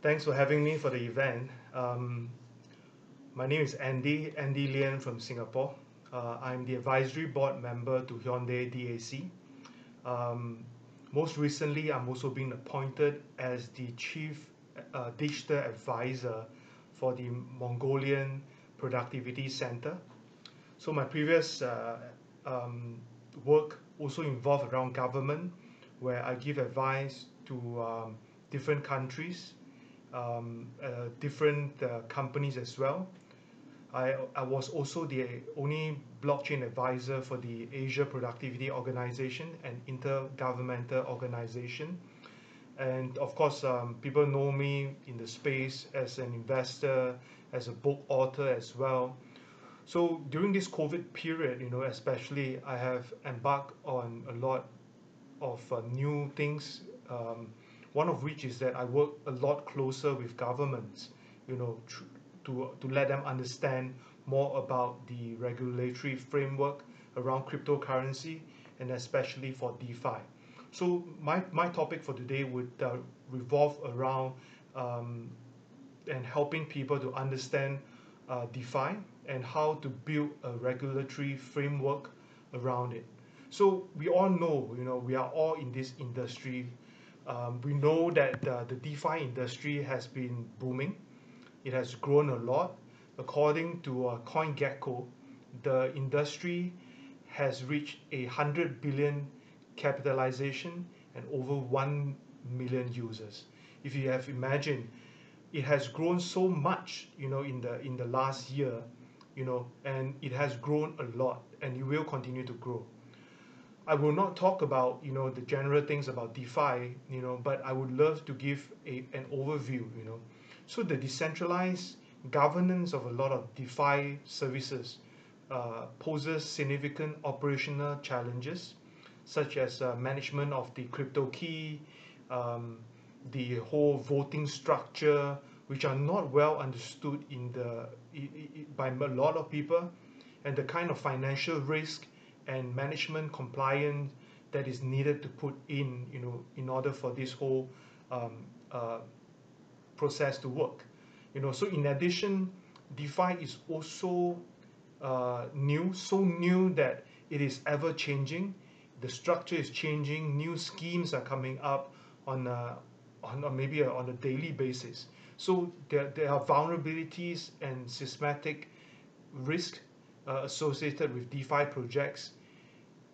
Thanks for having me for the event. Um, my name is Anndy, Anndy Lian from Singapore. Uh, I'm the advisory board member to Hyundai DAC. Um, most recently, I'm also being appointed as the chief uh, digital advisor for the Mongolian Productivity Center. So my previous uh, um, work also involved around government, where I give advice to um, different countries, um, uh, different uh, companies as well. I, I was also the only blockchain advisor for the Asia Productivity Organization, an intergovernmental organization. And of course, um, people know me in the space as an investor, as a book author as well. So during this COVID period, you know, especially, I have embarked on a lot of uh, new things. Um, one of which is that I work a lot closer with governments, you know, to, to let them understand more about the regulatory framework around cryptocurrency and especially for DeFi. So my, my topic for today would uh, revolve around um, and helping people to understand uh, DeFi and how to build a regulatory framework around it. So we all know, you know, we are all in this industry. Um, we know that uh, the DeFi industry has been booming it has grown a lot. According to uh, CoinGecko, the industry has reached a hundred billion capitalization and over one million users. If you have imagined, it has grown so much, you know, in the in the last year, you know, and it has grown a lot, and it will continue to grow. I will not talk about you know the general things about DeFi, you know, but I would love to give a, an overview, you know, so the decentralized governance of a lot of DeFi services uh, poses significant operational challenges, such as uh, management of the crypto key, um, the whole voting structure, which are not well understood in the by a lot of people, and the kind of financial risk and management compliance that is needed to put in, you know, in order for this whole um, uh, process to work. You know, so in addition, DeFi is also uh, new, so new that it is ever changing. The structure is changing. New schemes are coming up on a, on a, maybe a, on a daily basis. So there, there are vulnerabilities and systematic risk uh, associated with DeFi projects,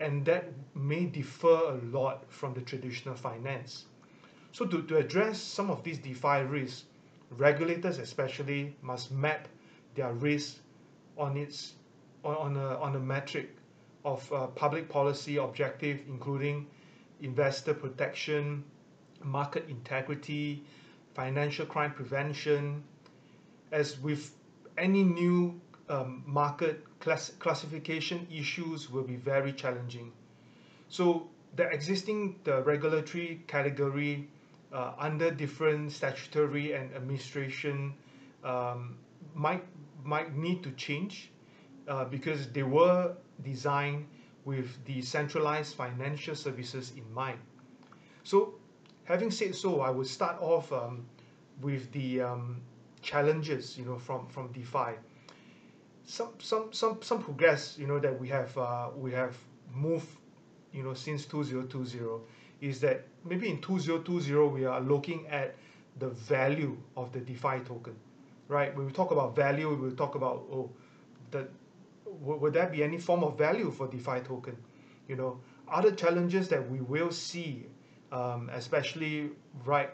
and that may differ a lot from the traditional finance. So to, to address some of these DeFi risks, regulators especially must map their risk on its on, a on a metric of uh, public policy objective, including investor protection, market integrity, financial crime prevention. As with any new um, market class classification issues will be very challenging. So the existing the regulatory category uh, under different statutory and administration um, might might need to change uh, because they were designed with the centralized financial services in mind. So having said so, I would start off um, with the um, challenges, you know, from from DeFi. Some some some some progress, you know, that we have uh, we have moved, you know, since 2020 is that maybe in 2020 we are looking at the value of the DeFi token, right? When we talk about value, we will talk about oh, the would there be any form of value for DeFi token? You know, other challenges that we will see, um, especially right,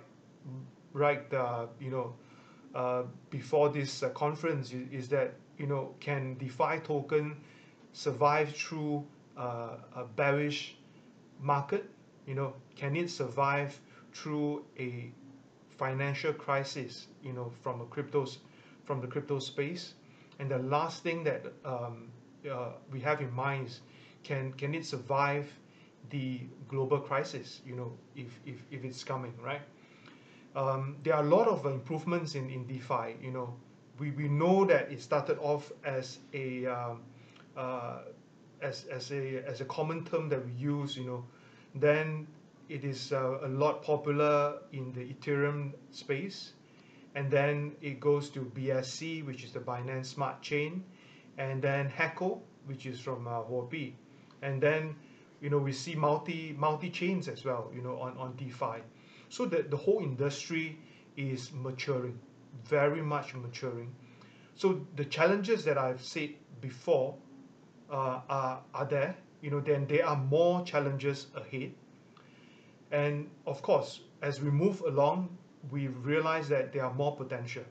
right, uh, you know, uh, before this uh, conference is, that you know, can DeFi token survive through uh, a bearish market? you know, can it survive through a financial crisis, you know, from a cryptos, from the crypto space? And the last thing that um, uh, we have in mind is, can can it survive the global crisis? You know, if if, if it's coming, right? Um, there are a lot of improvements in, in DeFi. You know, we, we know that it started off as a um, uh, as, as a as a common term that we use. You know, then it is uh, a lot popular in the Ethereum space. and then it goes to BSC, which is the Binance Smart Chain, and then Heco, which is from uh, Huobi, and then you know we see multi multi chains as well, you know, on on DeFi. So the the whole industry is maturing, very much maturing. So the challenges that I've said before uh, are are there, you know, then there are more challenges ahead. And of course, as we move along, we realize that there are more potential.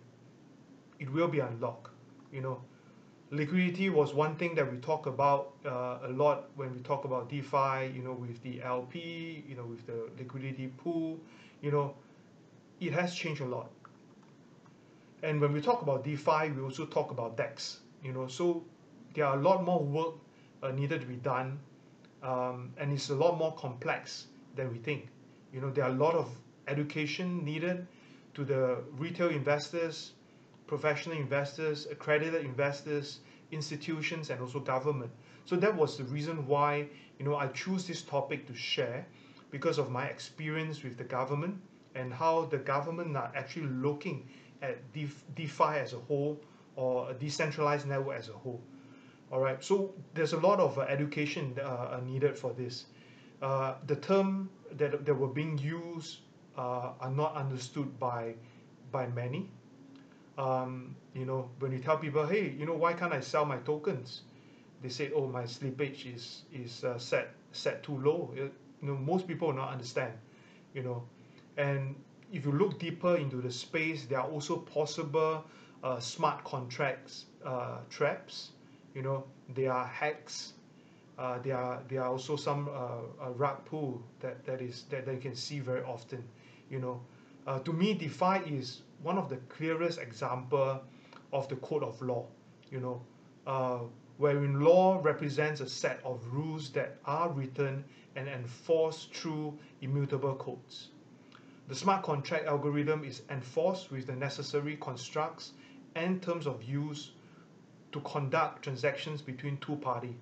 It will be unlocked, you know liquidity was one thing that we talk about uh, a lot when we talk about DeFi, you know, with the LP, you know, with the liquidity pool, you know, it has changed a lot. And when we talk about DeFi, we also talk about DEX, you know, so there are a lot more work uh, needed to be done, um, and it's a lot more complex than we think. You know, there are a lot of education needed to the retail investors, professional investors, accredited investors, institutions, and also government. So that was the reason why you know I choose this topic to share because of my experience with the government and how the government are actually looking at DeFi as a whole or a decentralized network as a whole. All right, so there's a lot of uh, education uh, needed for this. Uh, the term that, that were being used uh, are not understood by by many um, you know, when you tell people, hey, you know, why can't I sell my tokens? They say, oh, my slippage is is uh, set set too low. you know, most people will not understand, you know, and if you look deeper into the space, there are also possible uh, smart contracts uh, traps. You know, there are hacks. Uh, there are there are also some uh, rug pull that that is that, you can see very often. You know, uh, to me, DeFi is one of the clearest example of the code of law, you know, uh, wherein law represents a set of rules that are written and enforced through immutable codes. The smart contract algorithm is enforced with the necessary constructs and terms of use to conduct transactions between two parties.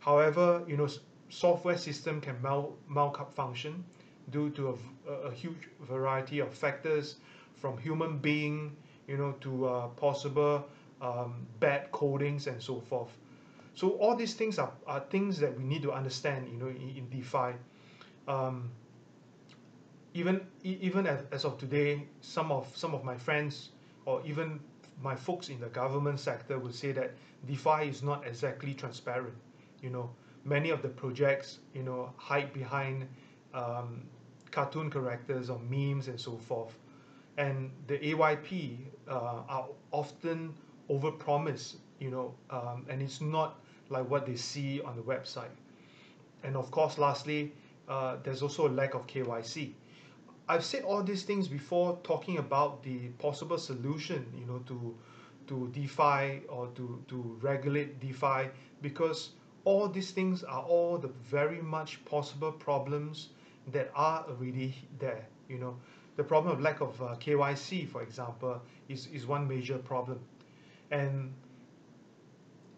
However, you know, software system can mal malfunction due to a, a, huge variety of factors from human being, you know, to uh, possible um, bad codings and so forth. So all these things are, are things that we need to understand, you know, in, in DeFi. Um, even even as, of today, some of some of my friends or even my folks in the government sector would say that DeFi is not exactly transparent. You know, many of the projects, you know, hide behind um, cartoon characters or memes and so forth and the AYP uh, are often overpromised, you know, um, and it's not like what they see on the website. And of course, lastly, uh, there's also a lack of KYC. I've said all these things before talking about the possible solution, you know, to to DeFi or to, to regulate DeFi because all these things are all the very much possible problems that are already there, you know the problem of lack of uh, KYC, for example, is, is one major problem. And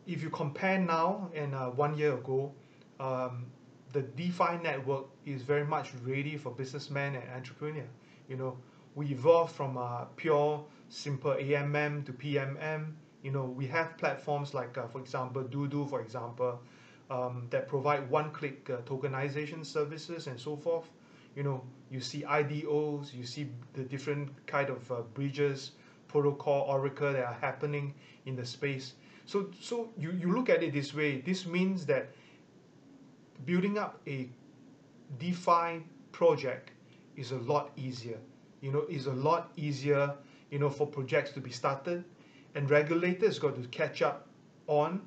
if you compare now and uh, one year ago, um, the DeFi network is very much ready for businessmen and entrepreneur. You know, we evolved from a pure, simple AMM to PMM. You know, we have platforms like, uh, for example, DODO, for example, um, that provide one-click uh, tokenization services and so forth you know you see IDOs, you see the different kind of uh, bridges, protocol, oracle that are happening in the space. So so you, you look at it this way. This means that building up a DeFi project is a lot easier. You know, is a lot easier, you know, for projects to be started and regulators got to catch up on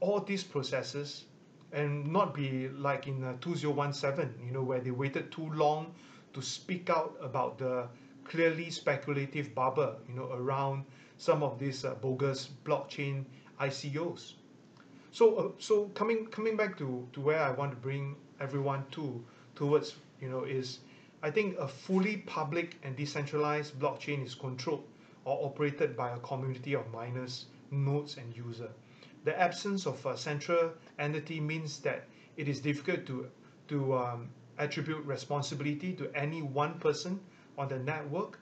all these processes and not be like in uh, 2017, you know, where they waited too long to speak out about the clearly speculative bubble, you know, around some of these uh, bogus blockchain ICOs. So, uh, so coming coming back to, to where I want to bring everyone to towards, you know, is I think a fully public and decentralized blockchain is controlled or operated by a community of miners, nodes, and user. the absence of a central entity means that it is difficult to to um, attribute responsibility to any one person on the network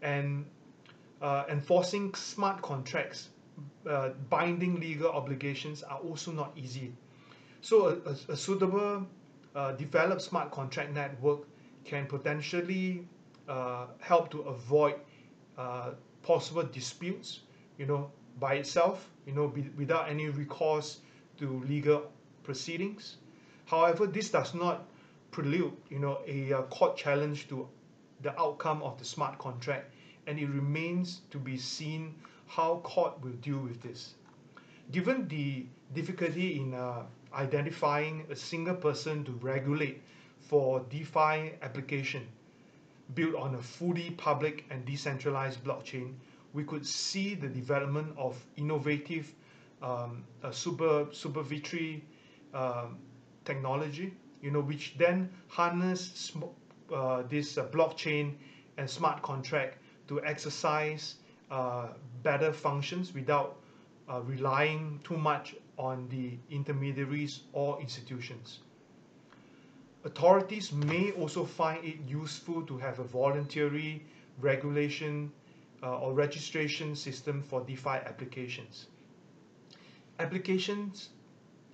and uh, enforcing smart contracts, uh, binding legal obligations are also not easy. So a, a, a suitable uh, developed smart contract network can potentially uh, help to avoid uh, possible disputes, you know, by itself, you know, be, without any recourse to legal proceedings. However, this does not prelude, you know, a, a court challenge to the outcome of the smart contract, and it remains to be seen how court will deal with this. Given the difficulty in uh, identifying a single person to regulate for DeFi application built on a fully public and decentralized blockchain, we could see the development of innovative um, super supervisory um, technology, you know, which then harness uh, this uh, blockchain and smart contract to exercise uh, better functions without uh, relying too much on the intermediaries or institutions. Authorities may also find it useful to have a voluntary regulation uh, or registration system for DeFi applications. Applications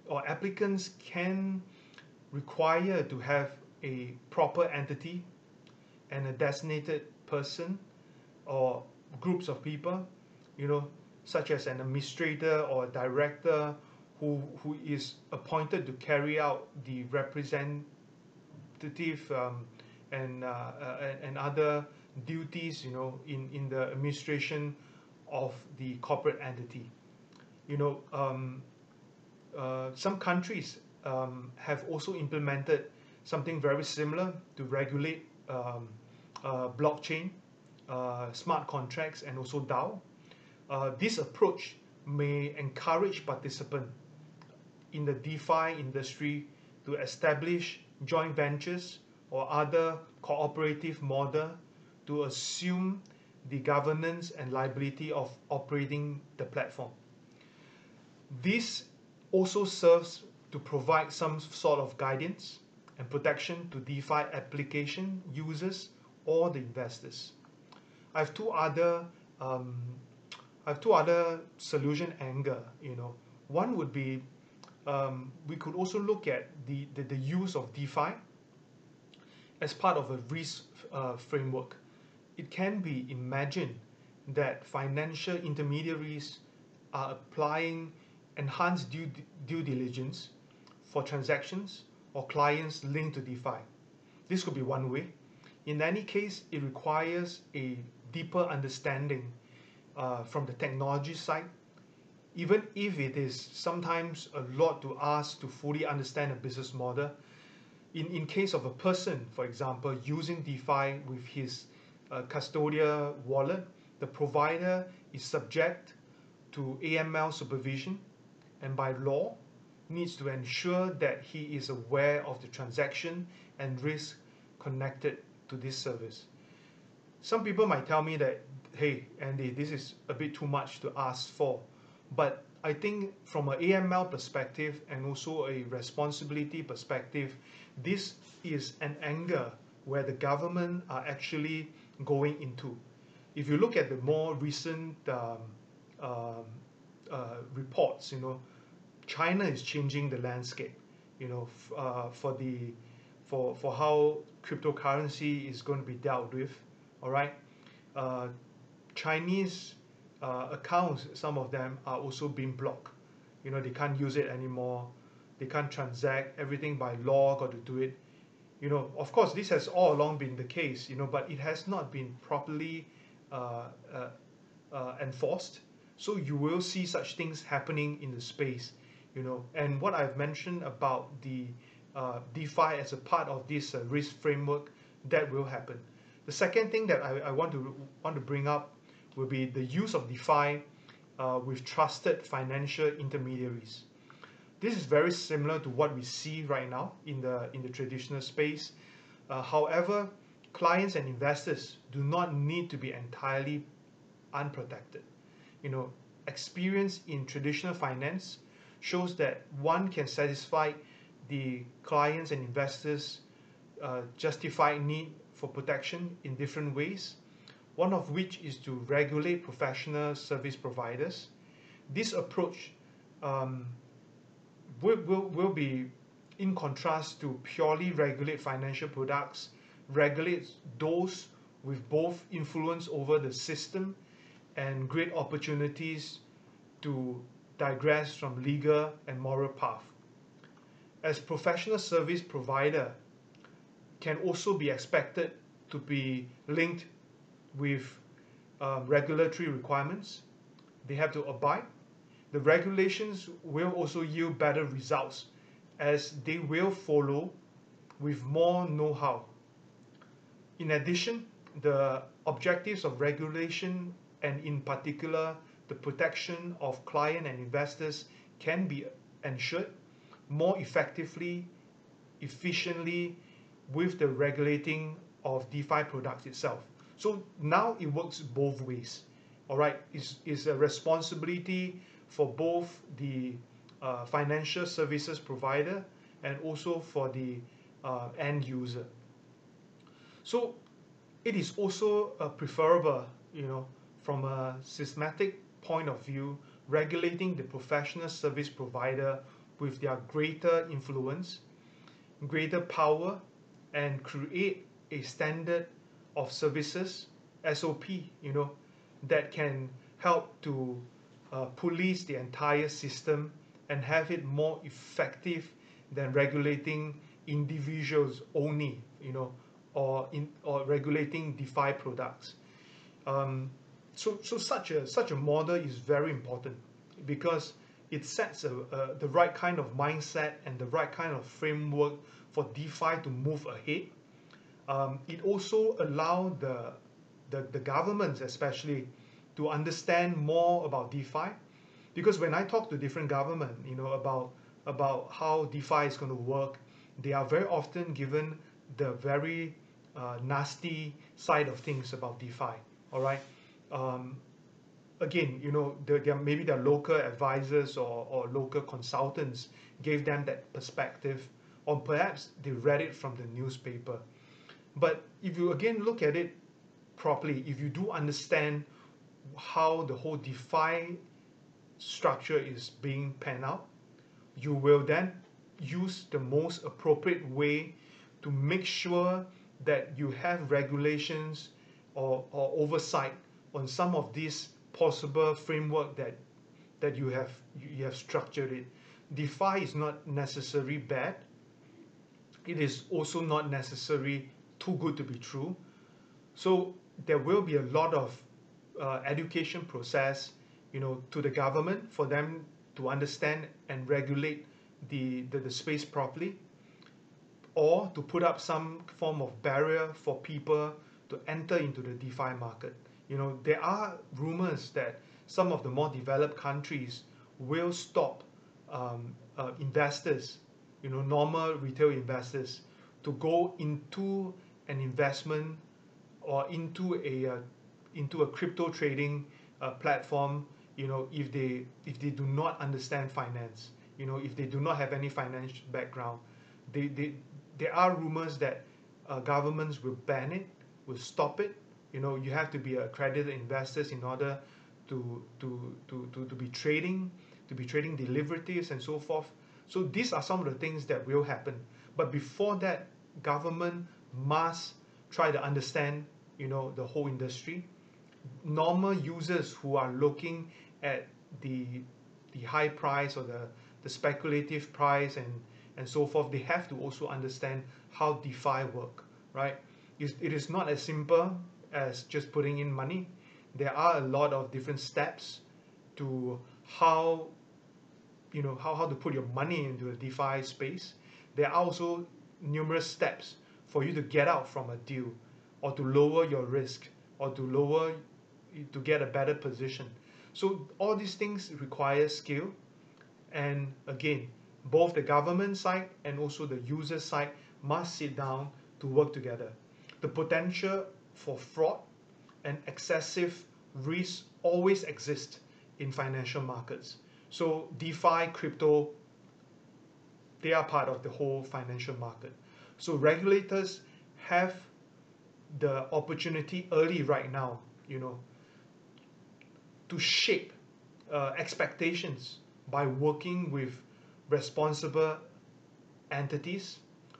or applicants can require to have a proper entity and a designated person or groups of people, you know, such as an administrator or a director who, who is appointed to carry out the representative um, and, uh, uh, and other duties, you know, in, in the administration of the corporate entity. You know, um, uh, some countries um, have also implemented something very similar to regulate um, uh, blockchain, uh, smart contracts, and also DAO. Uh, this approach may encourage participants in the DeFi industry to establish joint ventures or other cooperative model to assume the governance and liability of operating the platform. This also serves to provide some sort of guidance and protection to DeFi application users or the investors. I have two other um, I have two other solution angle. You know, one would be um, we could also look at the, the, the use of DeFi as part of a risk uh, framework. It can be imagined that financial intermediaries are applying enhanced due, due diligence for transactions or clients linked to DeFi. This could be one way. In any case, it requires a deeper understanding uh, from the technology side even if it is sometimes a lot to ask to fully understand a business model, in, in case of a person, for example, using DeFi with his uh, custodial wallet, the provider is subject to AML supervision and by law needs to ensure that he is aware of the transaction and risk connected to this service. Some people might tell me that, hey, Anndy, this is a bit too much to ask for. But I think from an AML perspective and also a responsibility perspective, this is an angle where the government are actually going into. If you look at the more recent um, uh, uh, reports, you know, China is changing the landscape, you know, uh, for the for for how cryptocurrency is going to be dealt with. All right, uh, Chinese uh, accounts, some of them are also being blocked. You know, they can't use it anymore. They can't transact. Everything by law got to do it. You know, of course, this has all along been the case. You know, but it has not been properly uh, uh, uh, enforced. So you will see such things happening in the space. You know, and what I've mentioned about the uh, DeFi as a part of this uh, risk framework, that will happen. The second thing that I, I want to want to bring up will be the use of DeFi uh, with trusted financial intermediaries. This is very similar to what we see right now in the in the traditional space. Uh, however, clients and investors do not need to be entirely unprotected. You know, experience in traditional finance shows that one can satisfy the clients and investors' uh, justified need for protection in different ways one of which is to regulate professional service providers. This approach um, will, will, will be in contrast to purely regulate financial products, regulate those with both influence over the system and great opportunities to digress from legal and moral path. As professional service provider can also be expected to be linked with um, regulatory requirements. They have to abide. The regulations will also yield better results as they will follow with more know-how. In addition, the objectives of regulation and in particular the protection of client and investors can be ensured more effectively, efficiently with the regulating of DeFi products itself. So now it works both ways. All right, it's, it's a responsibility for both the uh, financial services provider and also for the uh, end user. So it is also uh, preferable, you know, from a systematic point of view, regulating the professional service provider with their greater influence, greater power, and create a standard of services, SOP, you know, that can help to uh, police the entire system and have it more effective than regulating individuals only, you know, or in or regulating DeFi products. Um, so, so such a such a model is very important because it sets a, the right kind of mindset and the right kind of framework for DeFi to move ahead. Um, it also allows the, the, the governments especially to understand more about DeFi because when I talk to different government, you know, about about how DeFi is going to work, they are very often given the very uh, nasty side of things about DeFi. All right. Um, again, you know, they're, they're, maybe their local advisors or, or local consultants gave them that perspective, or perhaps they read it from the newspaper. But if you again look at it properly, if you do understand how the whole DeFi structure is being panned out, you will then use the most appropriate way to make sure that you have regulations or, or oversight on some of these possible framework that that you have you have structured it. DeFi is not necessarily bad. It is also not necessarily too good to be true. So there will be a lot of uh, education process, you know, to the government for them to understand and regulate the, the, the space properly or to put up some form of barrier for people to enter into the DeFi market. You know, there are rumors that some of the more developed countries will stop um, uh, investors, you know, normal retail investors, to go into an investment or into a uh, into a crypto trading uh, platform. You know, if they if they do not understand finance, you know, if they do not have any financial background, they, they there are rumors that uh, governments will ban it, will stop it, you know you have to be accredited investors in order to to to to, to be trading to be trading derivatives and so forth. So these are some of the things that will happen. But before that government must try to understand you know the whole industry. Normal users who are looking at the the high price or the the speculative price and and so forth they have to also understand how DeFi work right? It is not as simple as just putting in money. There are a lot of different steps to how you know how, how to put your money into a DeFi space. There are also numerous steps for you to get out from a deal or to lower your risk or to lower to get a better position. So all these things require skill and again both the government side and also the user side must sit down to work together. The potential for fraud and excessive risk always exist in financial markets. So DeFi, crypto, they are part of the whole financial market. So regulators have the opportunity early right now you know to shape uh, expectations by working with responsible entities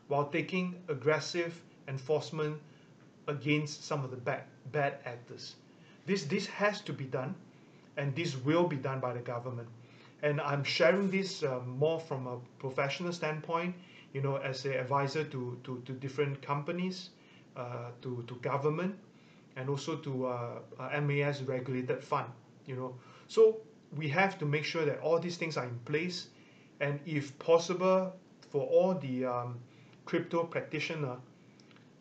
while taking aggressive enforcement against some of the bad bad actors. This this has to be done and this will be done by the government. And I'm sharing this uh, more from a professional standpoint you know as an advisor to to, to different companies uh, to to government and also to uh, MAS regulated fund you know. So we have to make sure that all these things are in place and if possible for all the um, crypto practitioner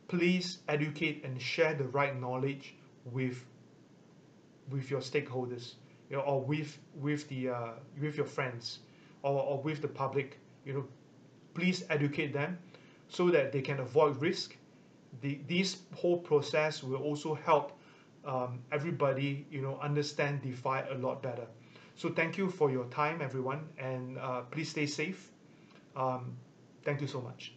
please educate and share the right knowledge with with your stakeholders you know or with with the uh, with your friends or, or with the public you know. Please educate them so that they can avoid risk. The this whole process will also help um, everybody you know understand DeFi a lot better. So thank you for your time everyone and uh, please stay safe. Um, thank you so much